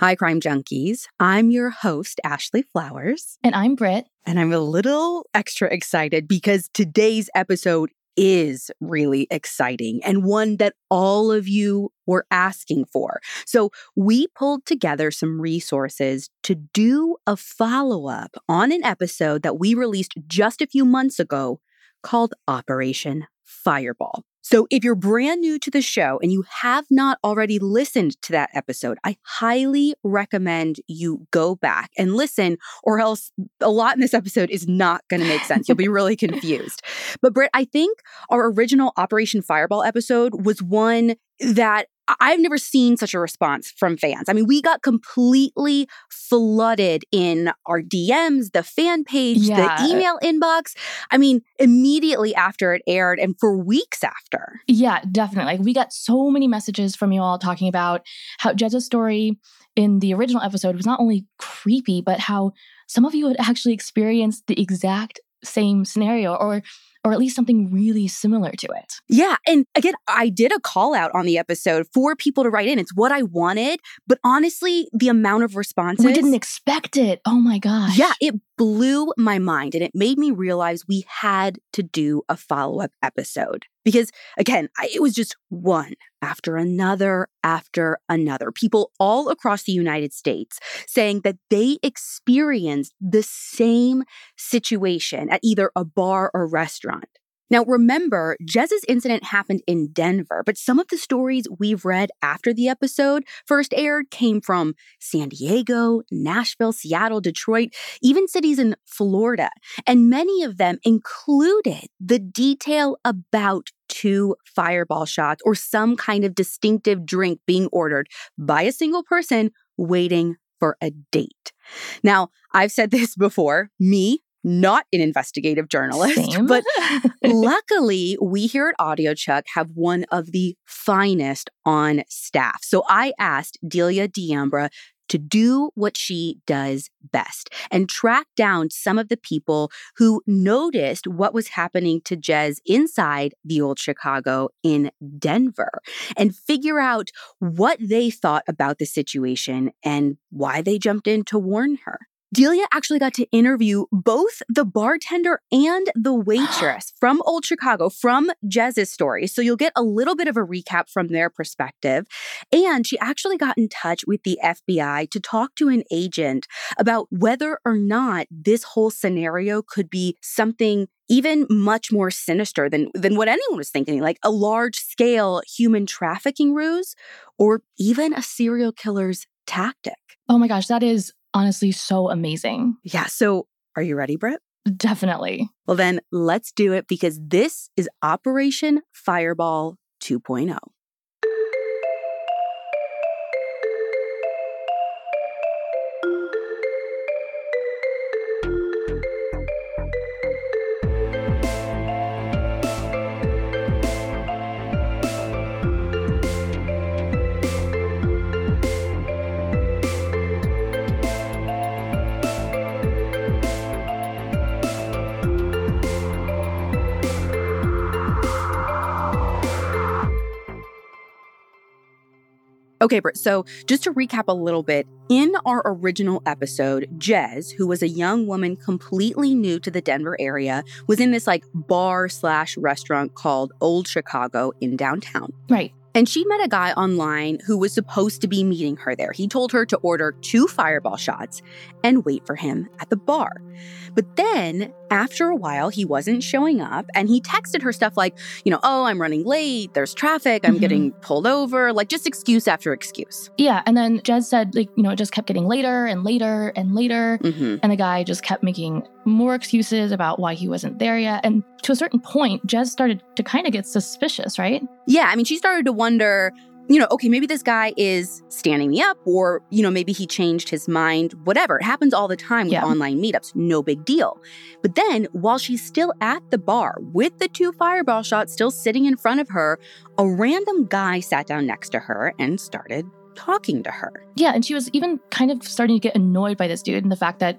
Hi, Crime Junkies. I'm your host, Ashley Flowers. And I'm Britt. And I'm a little extra excited because today's episode is really exciting and one that all of you were asking for. So, we pulled together some resources to do a follow up on an episode that we released just a few months ago called Operation Fireball. So, if you're brand new to the show and you have not already listened to that episode, I highly recommend you go back and listen, or else a lot in this episode is not going to make sense. You'll be really confused. But, Britt, I think our original Operation Fireball episode was one that I've never seen such a response from fans. I mean, we got completely flooded in our DMs, the fan page, yeah. the email inbox. I mean, immediately after it aired and for weeks after. Yeah, definitely. Like we got so many messages from you all talking about how Jez's story in the original episode was not only creepy, but how some of you had actually experienced the exact same scenario or or at least something really similar to it. Yeah. And again, I did a call out on the episode for people to write in. It's what I wanted. But honestly, the amount of responses. We didn't expect it. Oh my gosh. Yeah. It blew my mind and it made me realize we had to do a follow up episode. Because again, I, it was just one after another after another. People all across the United States saying that they experienced the same situation at either a bar or restaurant. Now, remember, Jez's incident happened in Denver, but some of the stories we've read after the episode first aired came from San Diego, Nashville, Seattle, Detroit, even cities in Florida. And many of them included the detail about two fireball shots or some kind of distinctive drink being ordered by a single person waiting for a date. Now, I've said this before me, not an investigative journalist, Same. but luckily we here at audiochuck have one of the finest on staff. So I asked Delia D'Ambra to do what she does best and track down some of the people who noticed what was happening to Jez inside the old Chicago in Denver and figure out what they thought about the situation and why they jumped in to warn her. Delia actually got to interview both the bartender and the waitress from Old Chicago, from Jez's story. So you'll get a little bit of a recap from their perspective. And she actually got in touch with the FBI to talk to an agent about whether or not this whole scenario could be something even much more sinister than than what anyone was thinking like a large scale human trafficking ruse or even a serial killer's tactic oh my gosh that is honestly so amazing. Yeah. So are you ready, Britt? Definitely. Well, then let's do it because this is Operation Fireball 2.0. Okay, Britt. So, just to recap a little bit, in our original episode, Jez, who was a young woman completely new to the Denver area, was in this like bar slash restaurant called Old Chicago in downtown. Right. And she met a guy online who was supposed to be meeting her there. He told her to order two fireball shots and wait for him at the bar. But then, after a while, he wasn't showing up and he texted her stuff like, you know, oh, I'm running late, there's traffic, I'm mm-hmm. getting pulled over, like just excuse after excuse. Yeah. And then Jez said, like, you know, it just kept getting later and later and later. Mm-hmm. And the guy just kept making more excuses about why he wasn't there yet. And to a certain point, Jez started to kind of get suspicious, right? Yeah. I mean, she started to wonder you know, okay, maybe this guy is standing me up, or, you know, maybe he changed his mind, whatever. It happens all the time with yeah. online meetups, no big deal. But then, while she's still at the bar with the two fireball shots still sitting in front of her, a random guy sat down next to her and started talking to her. Yeah, and she was even kind of starting to get annoyed by this dude and the fact that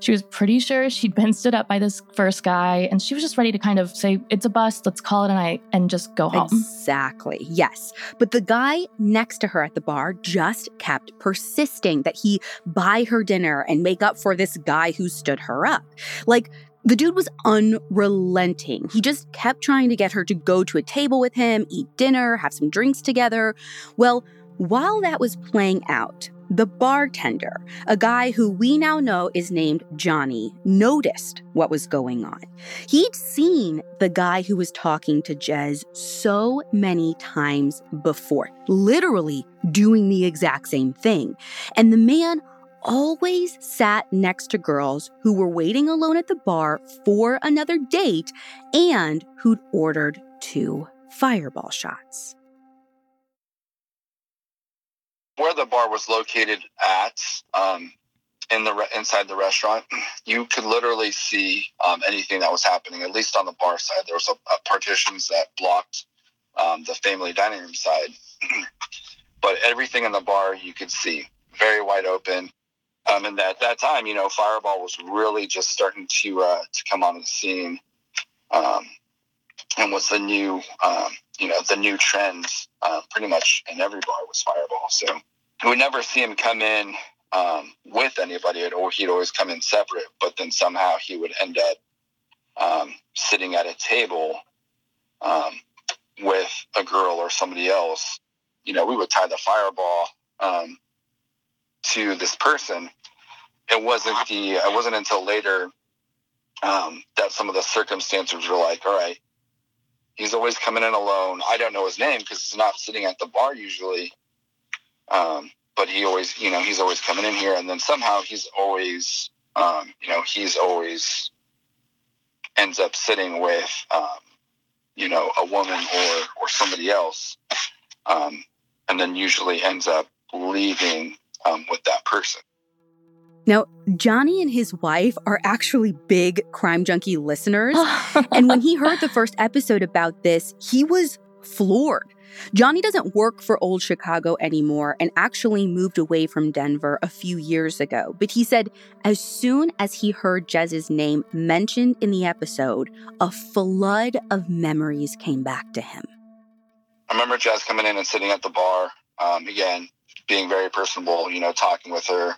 She was pretty sure she'd been stood up by this first guy, and she was just ready to kind of say, It's a bust, let's call it a night, and just go home. Exactly, yes. But the guy next to her at the bar just kept persisting that he buy her dinner and make up for this guy who stood her up. Like, the dude was unrelenting. He just kept trying to get her to go to a table with him, eat dinner, have some drinks together. Well, while that was playing out, the bartender, a guy who we now know is named Johnny, noticed what was going on. He'd seen the guy who was talking to Jez so many times before, literally doing the exact same thing. And the man always sat next to girls who were waiting alone at the bar for another date and who'd ordered two fireball shots. Where the bar was located at, um, in the re- inside the restaurant, you could literally see um, anything that was happening. At least on the bar side, there was a, a partitions that blocked um, the family dining room side, but everything in the bar you could see very wide open. Um, and at that time, you know, Fireball was really just starting to uh, to come on the scene, um, and was the new, um, you know, the new trend. Uh, pretty much in every bar was Fireball. So we would never see him come in um, with anybody, or he'd always come in separate. But then somehow he would end up um, sitting at a table um, with a girl or somebody else. You know, we would tie the Fireball to this person. It wasn't the it wasn't until later um, that some of the circumstances were like, all right, he's always coming in alone. I don't know his name because he's not sitting at the bar usually. Um, but he always, you know, he's always coming in here, and then somehow he's always, um, you know, he's always ends up sitting with, um, you know, a woman or or somebody else, um, and then usually ends up leaving um, with that person. Now, Johnny and his wife are actually big crime junkie listeners. and when he heard the first episode about this, he was floored. Johnny doesn't work for Old Chicago anymore and actually moved away from Denver a few years ago. But he said as soon as he heard Jez's name mentioned in the episode, a flood of memories came back to him. I remember Jez coming in and sitting at the bar. Um, again, being very personable, you know, talking with her,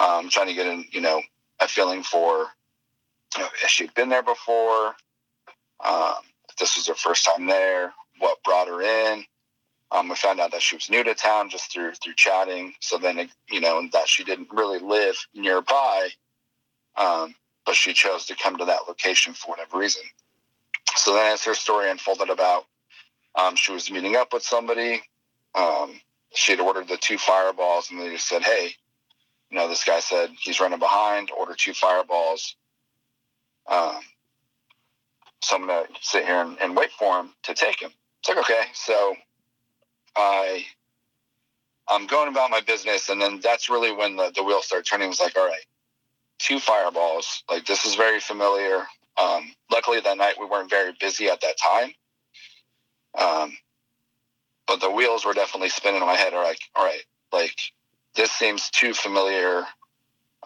um, trying to get in, you know, a feeling for you know, if she'd been there before, um, if this was her first time there, what brought her in. Um, we found out that she was new to town just through through chatting. So then, you know, that she didn't really live nearby, um, but she chose to come to that location for whatever reason. So then, as her story unfolded about, um, she was meeting up with somebody. Um, she had ordered the two fireballs, and they just said, "Hey, you know, this guy said he's running behind. Order two fireballs. Um, so I'm gonna sit here and, and wait for him to take him." It's like okay, so I I'm going about my business, and then that's really when the, the wheels start turning. It was like, all right, two fireballs. Like this is very familiar. Um, luckily that night we weren't very busy at that time. Um, but the wheels were definitely spinning in my head. Are like, all right, like this seems too familiar,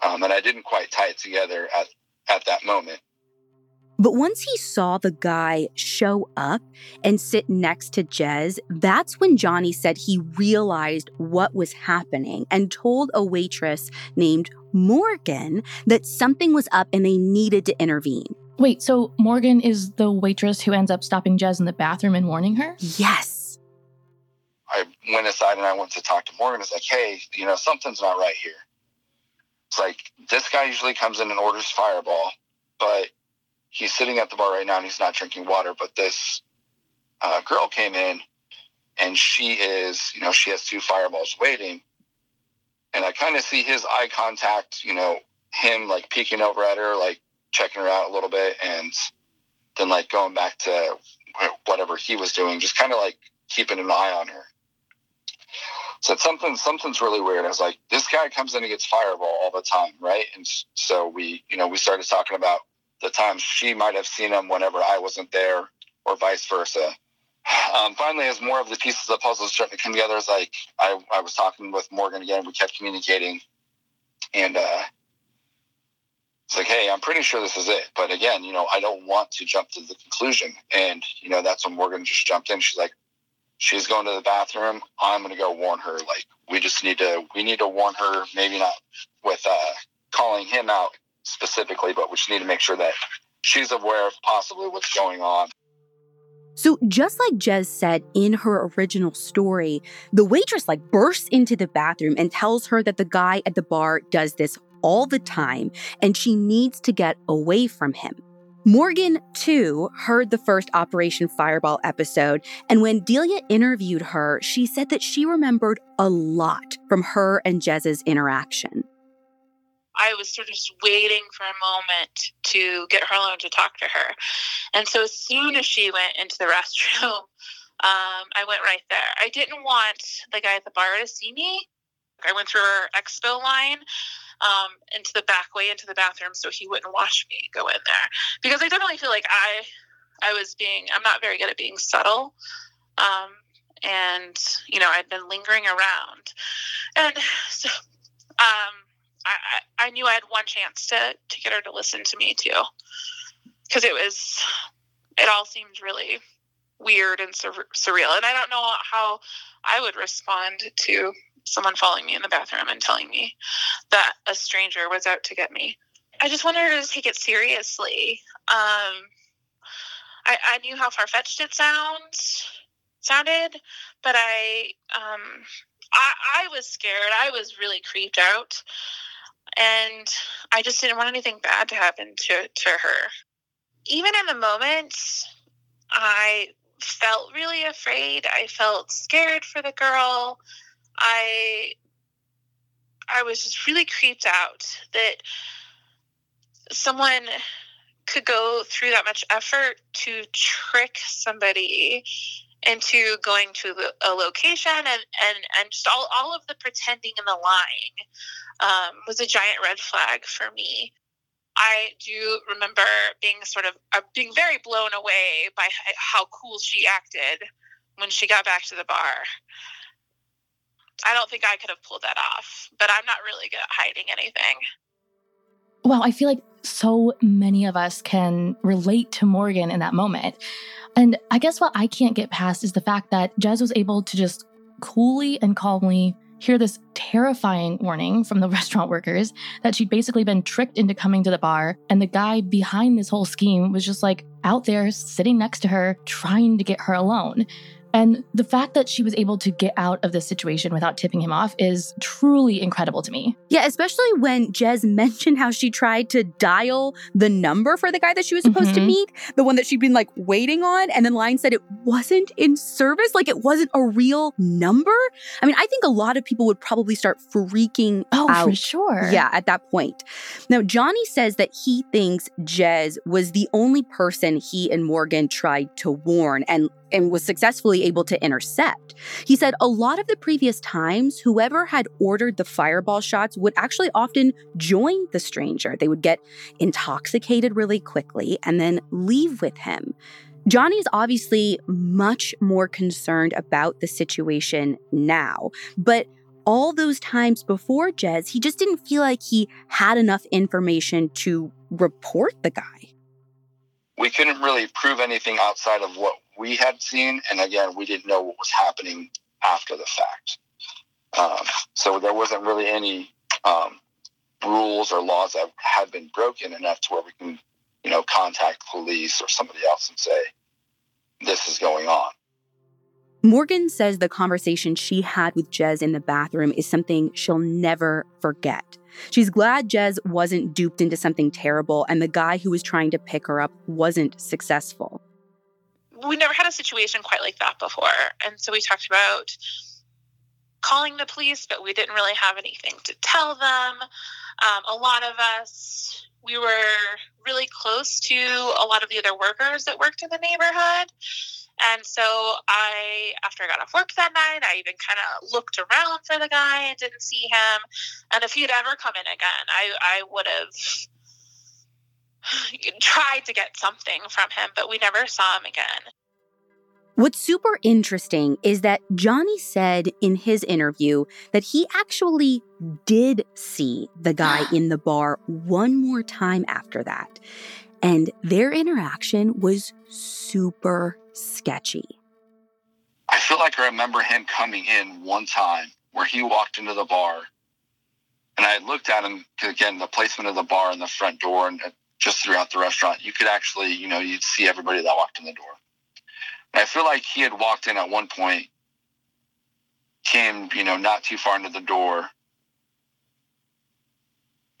um, and I didn't quite tie it together at at that moment. But once he saw the guy show up and sit next to Jez, that's when Johnny said he realized what was happening and told a waitress named Morgan that something was up and they needed to intervene. Wait, so Morgan is the waitress who ends up stopping Jez in the bathroom and warning her? Yes. I went aside and I went to talk to Morgan. It's like, hey, you know, something's not right here. It's like this guy usually comes in and orders Fireball, but he's sitting at the bar right now and he's not drinking water. But this uh, girl came in and she is, you know, she has two Fireballs waiting, and I kind of see his eye contact, you know, him like peeking over at her, like checking her out a little bit, and then like going back to whatever he was doing, just kind of like keeping an eye on her said something something's really weird. I was like, this guy comes in and gets fireball all the time, right? And so we, you know, we started talking about the times she might have seen him whenever I wasn't there, or vice versa. Um, finally, as more of the pieces of the puzzle started to come together, it's like I, I was talking with Morgan again. We kept communicating, and uh, it's like, hey, I'm pretty sure this is it. But again, you know, I don't want to jump to the conclusion. And, you know, that's when Morgan just jumped in. She's like, she's going to the bathroom. I'm going to go warn her. Like, we just need to, we need to warn her, maybe not with uh, calling him out specifically, but we just need to make sure that she's aware of possibly what's going on. So, just like Jez said in her original story, the waitress like bursts into the bathroom and tells her that the guy at the bar does this all the time and she needs to get away from him. Morgan, too, heard the first Operation Fireball episode, and when Delia interviewed her, she said that she remembered a lot from her and Jez's interaction. I was sort of just waiting for a moment to get her alone to talk to her. And so as soon as she went into the restroom, um, I went right there. I didn't want the guy at the bar to see me. I went through her expo line um, into the back way into the bathroom so he wouldn't watch me go in there. Because I definitely feel like I I was being I'm not very good at being subtle. Um, and you know I'd been lingering around, and so um, I, I knew I had one chance to to get her to listen to me too, because it was it all seemed really weird and sur- surreal, and I don't know how I would respond to someone following me in the bathroom and telling me that a stranger was out to get me. I just wanted her to take it seriously. Um, I, I knew how far fetched it sounds sounded, but I um, I, I was scared. I was really creeped out and I just didn't want anything bad to happen to to her. Even in the moment, I felt really afraid. I felt scared for the girl. I I was just really creeped out that someone could go through that much effort to trick somebody into going to a location and, and, and just all, all of the pretending and the lying um, was a giant red flag for me. I do remember being sort of uh, being very blown away by how cool she acted when she got back to the bar. I don't think I could have pulled that off, but I'm not really good at hiding anything. Wow, I feel like so many of us can relate to Morgan in that moment. And I guess what I can't get past is the fact that Jez was able to just coolly and calmly hear this terrifying warning from the restaurant workers that she'd basically been tricked into coming to the bar. And the guy behind this whole scheme was just like out there sitting next to her, trying to get her alone. And the fact that she was able to get out of this situation without tipping him off is truly incredible to me. Yeah, especially when Jez mentioned how she tried to dial the number for the guy that she was supposed mm-hmm. to meet, the one that she'd been like waiting on. And then Line said it wasn't in service, like it wasn't a real number. I mean, I think a lot of people would probably start freaking oh, out. for sure. Yeah, at that point. Now, Johnny says that he thinks Jez was the only person he and Morgan tried to warn. And and was successfully able to intercept. He said a lot of the previous times, whoever had ordered the fireball shots would actually often join the stranger. They would get intoxicated really quickly and then leave with him. Johnny's obviously much more concerned about the situation now, but all those times before Jez, he just didn't feel like he had enough information to report the guy. We couldn't really prove anything outside of what we had seen, and again, we didn't know what was happening after the fact. Um, so there wasn't really any um, rules or laws that had been broken enough to where we can, you know, contact police or somebody else and say, this is going on. Morgan says the conversation she had with Jez in the bathroom is something she'll never forget. She's glad Jez wasn't duped into something terrible and the guy who was trying to pick her up wasn't successful we never had a situation quite like that before. And so we talked about calling the police, but we didn't really have anything to tell them. Um, a lot of us, we were really close to a lot of the other workers that worked in the neighborhood. And so I, after I got off work that night, I even kind of looked around for the guy and didn't see him. And if he'd ever come in again, I, I would have tried to get something from him, but we never saw him again. What's super interesting is that Johnny said in his interview that he actually did see the guy in the bar one more time after that. And their interaction was super sketchy. I feel like I remember him coming in one time where he walked into the bar and I looked at him again, the placement of the bar and the front door and uh, just throughout the restaurant, you could actually, you know, you'd see everybody that walked in the door. And I feel like he had walked in at one point, came, you know, not too far into the door.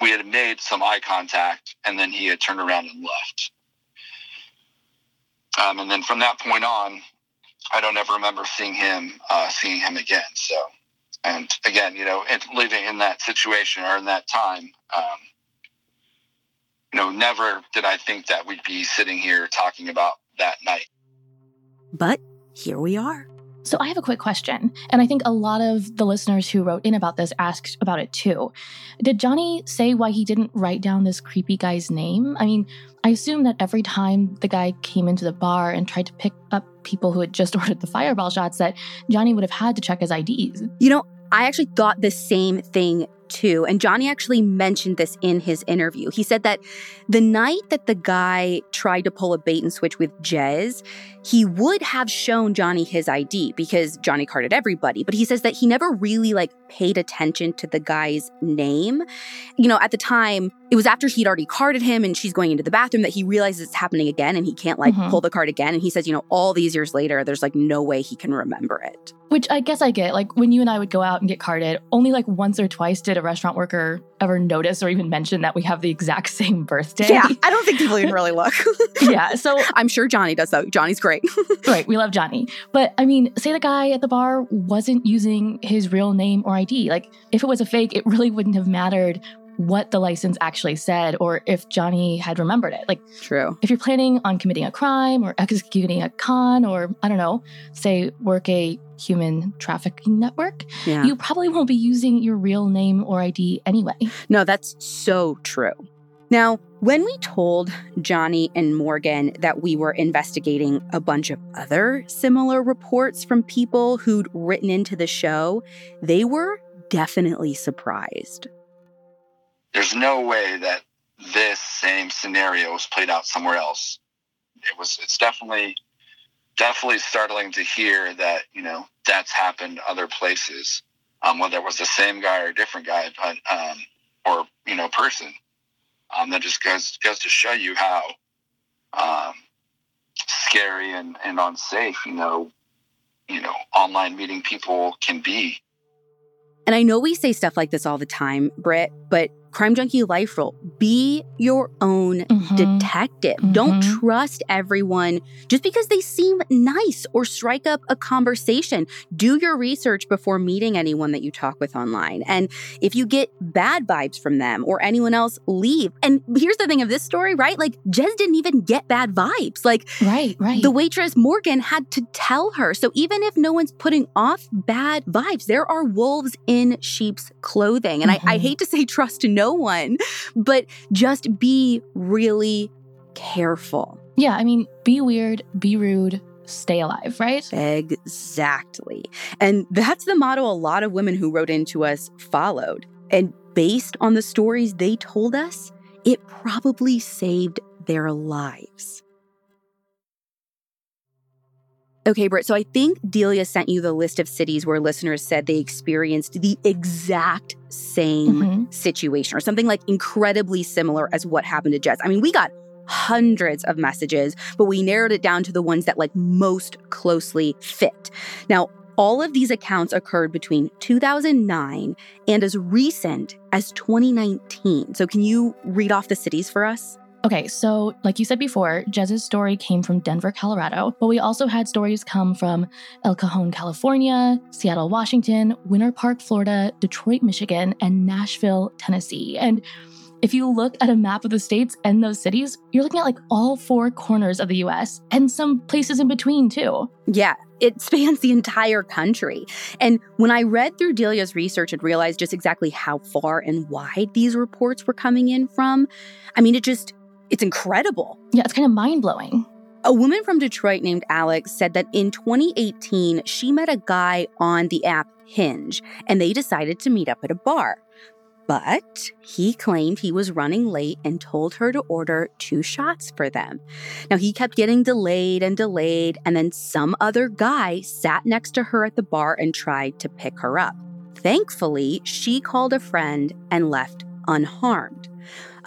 We had made some eye contact, and then he had turned around and left. Um, and then from that point on, I don't ever remember seeing him, uh, seeing him again. So, and again, you know, living in that situation or in that time, um, you know, never did I think that we'd be sitting here talking about that night. But here we are. So I have a quick question, and I think a lot of the listeners who wrote in about this asked about it too. Did Johnny say why he didn't write down this creepy guy's name? I mean, I assume that every time the guy came into the bar and tried to pick up people who had just ordered the fireball shots that Johnny would have had to check his IDs. You know, I actually thought the same thing too. And Johnny actually mentioned this in his interview. He said that the night that the guy tried to pull a bait and switch with Jez, he would have shown Johnny his ID because Johnny carded everybody. But he says that he never really like paid attention to the guy's name. You know, at the time, it was after he'd already carded him and she's going into the bathroom that he realizes it's happening again and he can't like mm-hmm. pull the card again. And he says, you know, all these years later, there's like no way he can remember it. Which I guess I get. Like when you and I would go out and get carded, only like once or twice did a restaurant worker ever notice or even mention that we have the exact same birthday. Yeah, I don't think people even really look. yeah, so I'm sure Johnny does though. Johnny's great. right, we love Johnny. But I mean, say the guy at the bar wasn't using his real name or ID. Like if it was a fake, it really wouldn't have mattered what the license actually said or if Johnny had remembered it. Like, true. If you're planning on committing a crime or executing a con or, I don't know, say work a human trafficking network, yeah. you probably won't be using your real name or ID anyway. No, that's so true. Now, when we told Johnny and Morgan that we were investigating a bunch of other similar reports from people who'd written into the show, they were definitely surprised there's no way that this same scenario was played out somewhere else. It was. It's definitely, definitely startling to hear that you know that's happened other places. Um, whether it was the same guy or a different guy, but um, or you know person. Um, that just goes goes to show you how um, scary and, and unsafe you know you know online meeting people can be. And I know we say stuff like this all the time, Britt, but Crime Junkie Life Rule be your own mm-hmm. detective. Mm-hmm. Don't trust everyone just because they seem nice or strike up a conversation. Do your research before meeting anyone that you talk with online. And if you get bad vibes from them or anyone else, leave. And here's the thing of this story, right? Like, Jez didn't even get bad vibes. Like, right, right. The waitress Morgan had to tell her. So even if no one's putting off bad vibes, there are wolves in sheep's clothing. And mm-hmm. I, I hate to say trust to no no one, but just be really careful. Yeah, I mean, be weird, be rude, stay alive, right? Exactly. And that's the motto a lot of women who wrote into us followed. And based on the stories they told us, it probably saved their lives. Okay, Britt. So I think Delia sent you the list of cities where listeners said they experienced the exact same mm-hmm. situation or something like incredibly similar as what happened to Jez. I mean, we got hundreds of messages, but we narrowed it down to the ones that like most closely fit. Now, all of these accounts occurred between 2009 and as recent as 2019. So, can you read off the cities for us? Okay, so like you said before, Jez's story came from Denver, Colorado, but we also had stories come from El Cajon, California, Seattle, Washington, Winter Park, Florida, Detroit, Michigan, and Nashville, Tennessee. And if you look at a map of the states and those cities, you're looking at like all four corners of the US and some places in between too. Yeah, it spans the entire country. And when I read through Delia's research and realized just exactly how far and wide these reports were coming in from, I mean, it just it's incredible. Yeah, it's kind of mind blowing. A woman from Detroit named Alex said that in 2018, she met a guy on the app Hinge and they decided to meet up at a bar. But he claimed he was running late and told her to order two shots for them. Now, he kept getting delayed and delayed, and then some other guy sat next to her at the bar and tried to pick her up. Thankfully, she called a friend and left unharmed.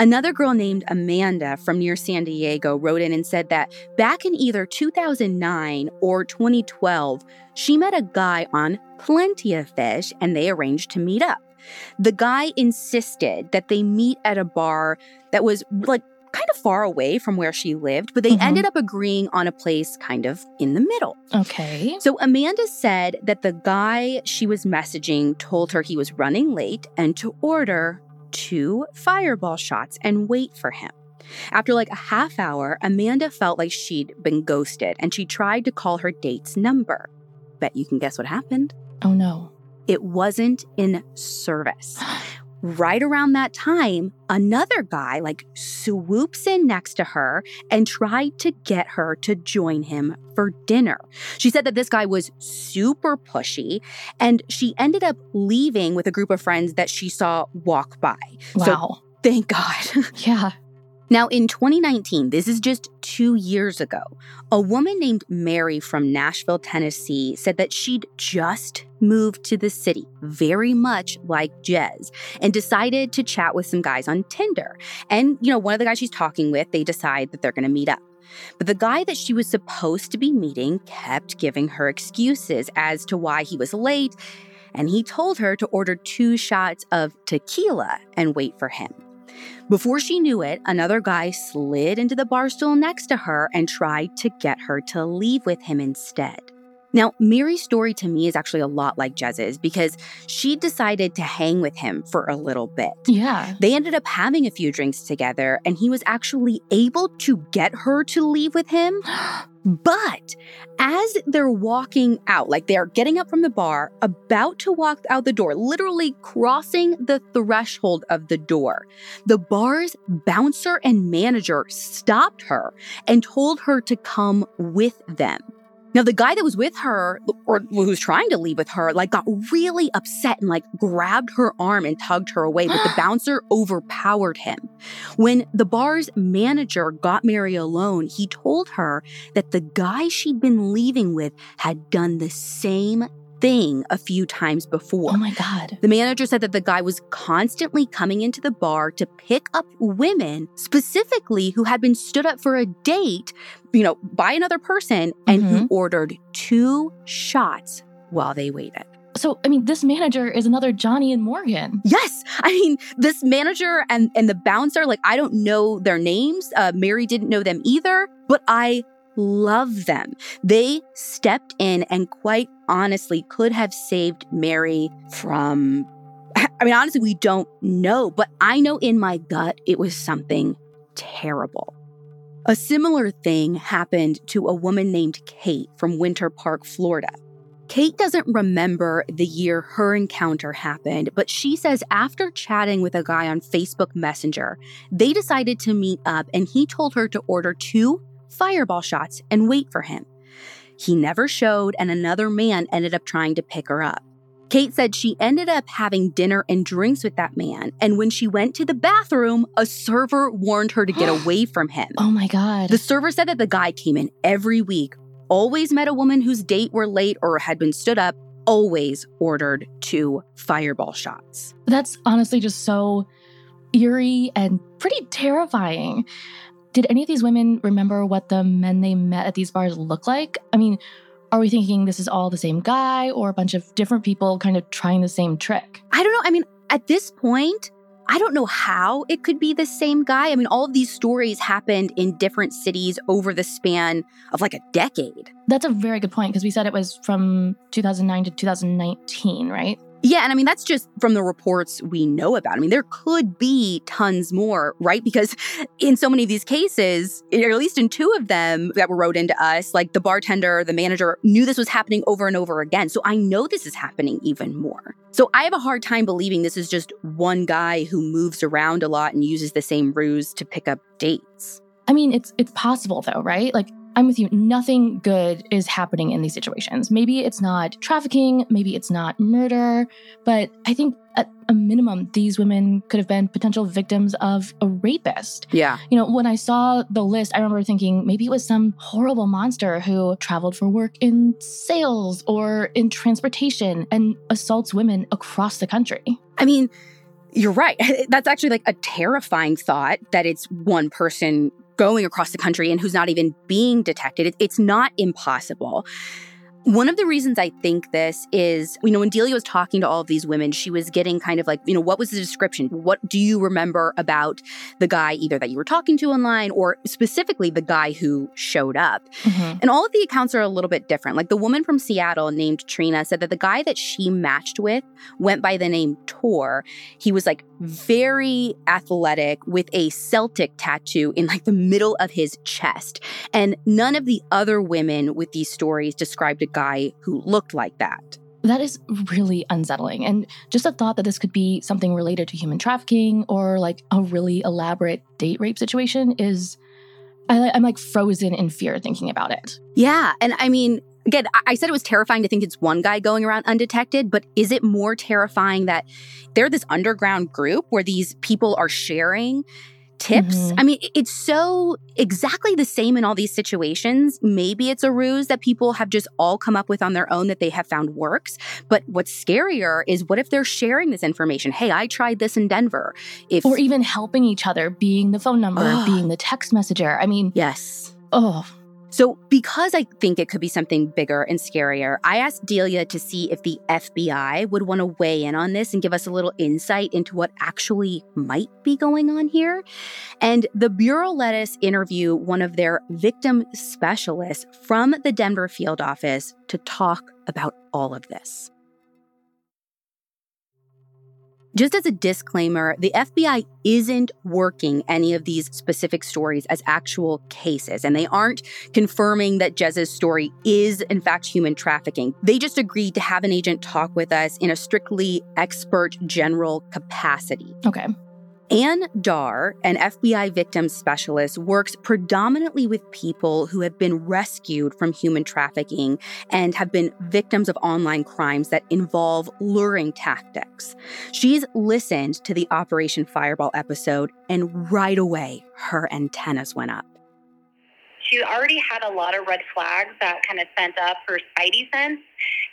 Another girl named Amanda from near San Diego wrote in and said that back in either 2009 or 2012, she met a guy on Plenty of Fish and they arranged to meet up. The guy insisted that they meet at a bar that was like kind of far away from where she lived, but they Mhm. ended up agreeing on a place kind of in the middle. Okay. So Amanda said that the guy she was messaging told her he was running late and to order two fireball shots and wait for him. After like a half hour, Amanda felt like she'd been ghosted and she tried to call her date's number. Bet you can guess what happened? Oh no. It wasn't in service. Right around that time, another guy like swoops in next to her and tried to get her to join him for dinner. She said that this guy was super pushy and she ended up leaving with a group of friends that she saw walk by. So Wow. thank God. yeah. Now, in 2019, this is just two years ago, a woman named Mary from Nashville, Tennessee said that she'd just moved to the city, very much like Jez, and decided to chat with some guys on Tinder. And, you know, one of the guys she's talking with, they decide that they're going to meet up. But the guy that she was supposed to be meeting kept giving her excuses as to why he was late, and he told her to order two shots of tequila and wait for him. Before she knew it, another guy slid into the bar stool next to her and tried to get her to leave with him instead. Now, Mary's story to me is actually a lot like Jez's because she decided to hang with him for a little bit. Yeah. They ended up having a few drinks together, and he was actually able to get her to leave with him. But as they're walking out, like they're getting up from the bar, about to walk out the door, literally crossing the threshold of the door, the bar's bouncer and manager stopped her and told her to come with them. Now, the guy that was with her, or who was trying to leave with her, like got really upset and like grabbed her arm and tugged her away, but the bouncer overpowered him. When the bar's manager got Mary alone, he told her that the guy she'd been leaving with had done the same thing a few times before. Oh my God. The manager said that the guy was constantly coming into the bar to pick up women, specifically who had been stood up for a date, you know, by another person and who ordered two shots while they waited. So, I mean, this manager is another Johnny and Morgan. Yes, I mean this manager and and the bouncer. Like I don't know their names. Uh, Mary didn't know them either, but I love them. They stepped in and quite honestly could have saved Mary from. I mean, honestly, we don't know, but I know in my gut it was something terrible. A similar thing happened to a woman named Kate from Winter Park, Florida. Kate doesn't remember the year her encounter happened, but she says after chatting with a guy on Facebook Messenger, they decided to meet up and he told her to order two fireball shots and wait for him. He never showed, and another man ended up trying to pick her up. Kate said she ended up having dinner and drinks with that man, and when she went to the bathroom, a server warned her to get away from him. Oh my God. The server said that the guy came in every week, always met a woman whose date were late or had been stood up, always ordered two fireball shots. That's honestly just so eerie and pretty terrifying. Did any of these women remember what the men they met at these bars look like? I mean, are we thinking this is all the same guy or a bunch of different people kind of trying the same trick? I don't know. I mean, at this point, I don't know how it could be the same guy. I mean, all of these stories happened in different cities over the span of like a decade. That's a very good point because we said it was from 2009 to 2019, right? Yeah, and I mean, that's just from the reports we know about. I mean, there could be tons more, right? Because in so many of these cases, or at least in two of them that were wrote into us, like the bartender, the manager knew this was happening over and over again. So I know this is happening even more. So I have a hard time believing this is just one guy who moves around a lot and uses the same ruse to pick up dates. I mean, it's it's possible though, right? Like I'm with you. Nothing good is happening in these situations. Maybe it's not trafficking, maybe it's not murder, but I think at a minimum, these women could have been potential victims of a rapist. Yeah. You know, when I saw the list, I remember thinking maybe it was some horrible monster who traveled for work in sales or in transportation and assaults women across the country. I mean, you're right. That's actually like a terrifying thought that it's one person going across the country and who's not even being detected. It's not impossible. One of the reasons I think this is, you know, when Delia was talking to all of these women, she was getting kind of like, you know, what was the description? What do you remember about the guy either that you were talking to online or specifically the guy who showed up? Mm-hmm. And all of the accounts are a little bit different. Like the woman from Seattle named Trina said that the guy that she matched with went by the name Tor. He was like very athletic with a Celtic tattoo in like the middle of his chest. And none of the other women with these stories described a guy who looked like that. That is really unsettling. And just a thought that this could be something related to human trafficking or like a really elaborate date rape situation is, I, am like frozen in fear thinking about it. Yeah. And I mean, again, I said it was terrifying to think it's one guy going around undetected, but is it more terrifying that they're this underground group where these people are sharing tips. Mm-hmm. I mean, it's so exactly the same in all these situations. Maybe it's a ruse that people have just all come up with on their own that they have found works. But what's scarier is what if they're sharing this information? Hey, I tried this in Denver. If or even helping each other, being the phone number, being the text messenger. I mean, yes. Oh, so, because I think it could be something bigger and scarier, I asked Delia to see if the FBI would want to weigh in on this and give us a little insight into what actually might be going on here. And the Bureau let us interview one of their victim specialists from the Denver field office to talk about all of this. Just as a disclaimer, the FBI isn't working any of these specific stories as actual cases, and they aren't confirming that Jez's story is, in fact, human trafficking. They just agreed to have an agent talk with us in a strictly expert general capacity. Okay. Ann Dar, an FBI victim specialist, works predominantly with people who have been rescued from human trafficking and have been victims of online crimes that involve luring tactics. She's listened to the Operation Fireball episode, and right away, her antennas went up she already had a lot of red flags that kind of sent up her spidey sense.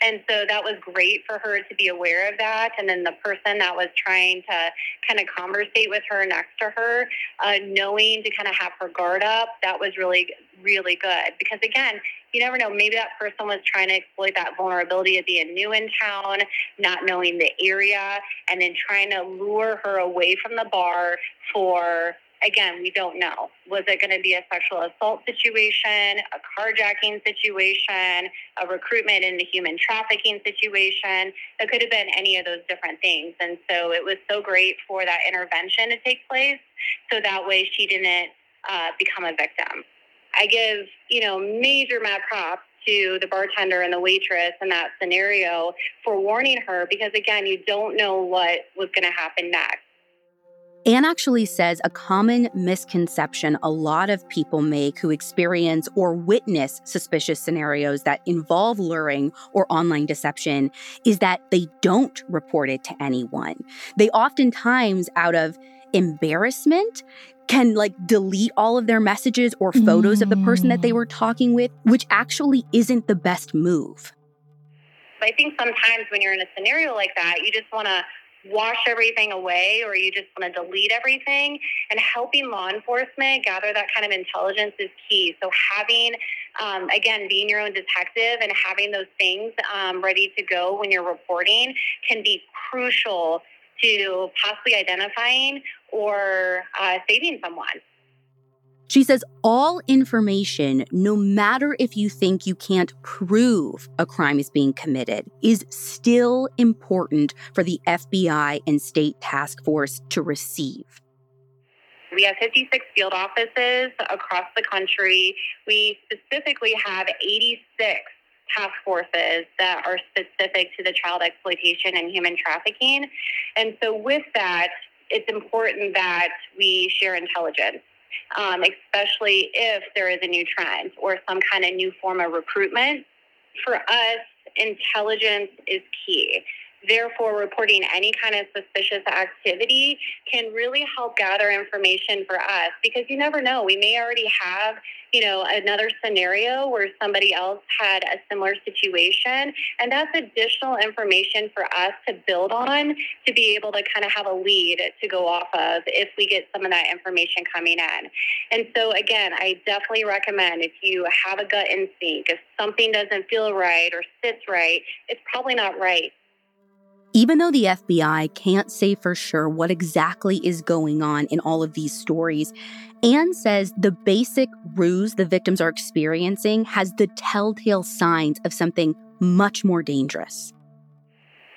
And so that was great for her to be aware of that. And then the person that was trying to kind of conversate with her next to her, uh, knowing to kind of have her guard up, that was really, really good. Because again, you never know. Maybe that person was trying to exploit that vulnerability of being new in town, not knowing the area, and then trying to lure her away from the bar for again, we don't know. Was it going to be a sexual assault situation, a carjacking situation, a recruitment into human trafficking situation? It could have been any of those different things. And so it was so great for that intervention to take place so that way she didn't uh, become a victim. I give, you know, major mad props to the bartender and the waitress in that scenario for warning her because again, you don't know what was going to happen next. Anne actually says a common misconception a lot of people make who experience or witness suspicious scenarios that involve luring or online deception is that they don't report it to anyone. They oftentimes, out of embarrassment, can like delete all of their messages or photos mm. of the person that they were talking with, which actually isn't the best move. I think sometimes when you're in a scenario like that, you just want to wash everything away or you just want to delete everything. And helping law enforcement gather that kind of intelligence is key. So having, um, again, being your own detective and having those things um, ready to go when you're reporting can be crucial to possibly identifying or uh, saving someone. She says all information, no matter if you think you can't prove a crime is being committed, is still important for the FBI and state task force to receive. We have 56 field offices across the country. We specifically have 86 task forces that are specific to the child exploitation and human trafficking. And so, with that, it's important that we share intelligence um, especially if there is a new trend or some kind of new form of recruitment. For us, intelligence is key. Therefore, reporting any kind of suspicious activity can really help gather information for us because you never know. We may already have, you know, another scenario where somebody else had a similar situation. And that's additional information for us to build on to be able to kind of have a lead to go off of if we get some of that information coming in. And so, again, I definitely recommend if you have a gut instinct, if something doesn't feel right or sits right, it's probably not right. Even though the FBI can't say for sure what exactly is going on in all of these stories, Anne says the basic ruse the victims are experiencing has the telltale signs of something much more dangerous.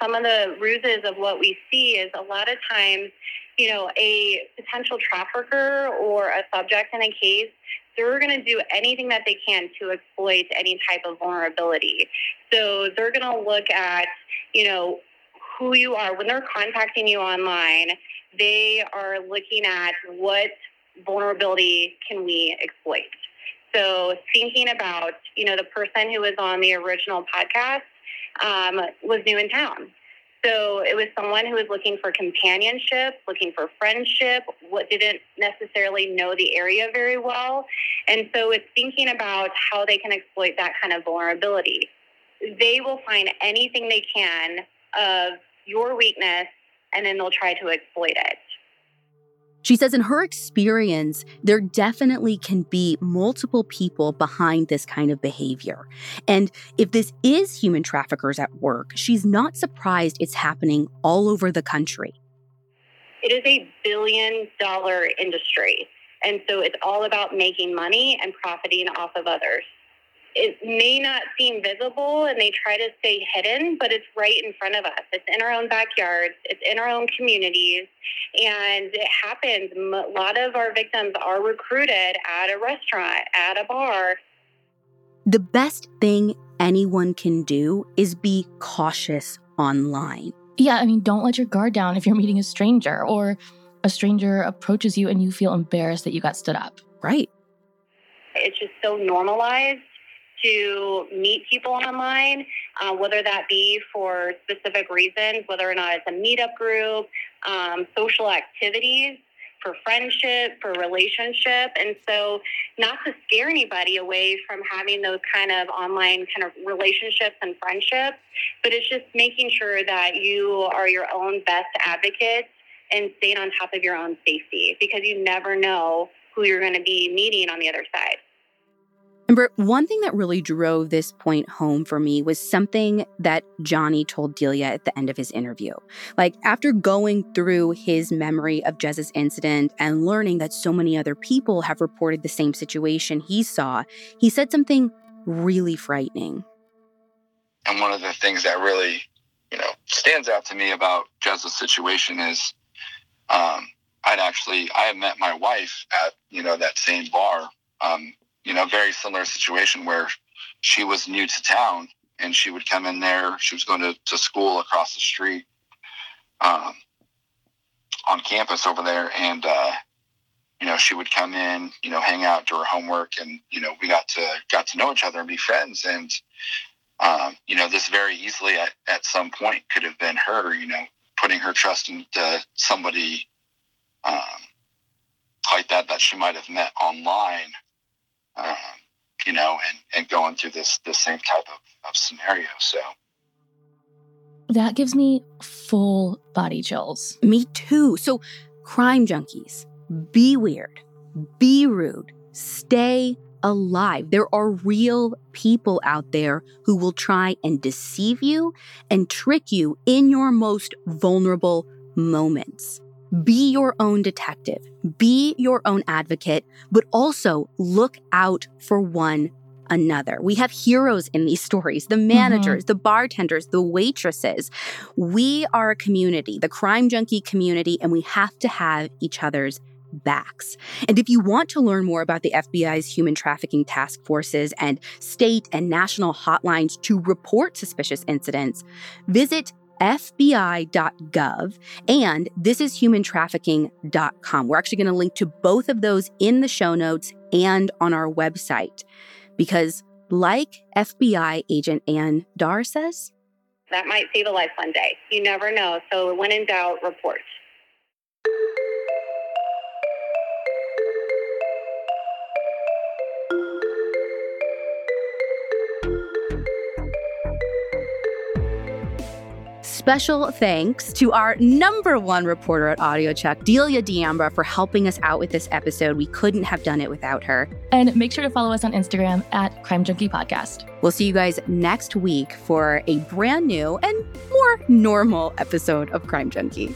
Some of the ruses of what we see is a lot of times, you know, a potential trafficker or a subject in a case they're going to do anything that they can to exploit any type of vulnerability. So they're going to look at, you know, who you are. When they're contacting you online, they are looking at what vulnerability can we exploit. So thinking about, you know, the person who was on the original podcast um, was new in town. So it was someone who was looking for companionship, looking for friendship, what didn't necessarily know the area very well. And so it's thinking about how they can exploit that kind of vulnerability. They will find anything they can of your weakness and then they'll try to exploit it. She says, in her experience, there definitely can be multiple people behind this kind of behavior. And if this is human traffickers at work, she's not surprised it's happening all over the country. It is a billion dollar industry. And so it's all about making money and profiting off of others it may not seem visible and they try to stay hidden, but it's right in front of us. It's in our own backyards, it's in our own communities, and it happens. A lot of our victims are recruited at a restaurant, at a bar. The best thing anyone can do is be cautious online. Yeah, I mean, don't let your guard down if you're meeting a stranger or a stranger approaches you and you feel embarrassed that you got stood up. Right. It's just so normalized to meet people online, uh, whether that be for specific reasons, whether or not it's a meetup group, um, social activities, for friendship, for relationship. And so, not to scare anybody away from having those kind of online kind of relationships and friendships, but it's just making sure that you are your own best advocate and staying on top of your own safety because you never know who you're going to be meeting on the other side. And Britt, one thing that really drove this point home for me was something that Johnny told Delia at the end of his interview. Like, after going through his memory of Jez's incident and learning that so many other people have reported the same situation he saw, he said something really frightening. And one of the things that really, you know, stands out to me about Jez's situation is um, I'd actually, I had met my wife at, you know, that same bar um, you know, very similar situation where she was new to town and she would come in there. She was going to, to school across the street um, on campus over there. And, uh, you know, she would come in, you know, hang out, do her homework. And, you know, we got to, got to know each other and be friends. And, um, you know, this very easily at, at some point could have been her, you know, putting her trust into somebody um, like that, that she might have met online um, you know, and, and going through this this same type of, of scenario. So that gives me full body chills. Me too. So, crime junkies, be weird, be rude, stay alive. There are real people out there who will try and deceive you and trick you in your most vulnerable moments. Be your own detective, be your own advocate, but also look out for one another. We have heroes in these stories the mm-hmm. managers, mm-hmm. the bartenders, the waitresses. We are a community, the crime junkie community, and we have to have each other's backs. And if you want to learn more about the FBI's human trafficking task forces and state and national hotlines to report suspicious incidents, visit FBI.gov and thisishumantrafficking.com. We're actually going to link to both of those in the show notes and on our website because, like FBI agent Ann Dar says, that might save a life one day. You never know. So, when in doubt, report. Special thanks to our number one reporter at AudioChuck, Delia D'Ambra, for helping us out with this episode. We couldn't have done it without her. And make sure to follow us on Instagram at Crime Junkie Podcast. We'll see you guys next week for a brand new and more normal episode of Crime Junkie.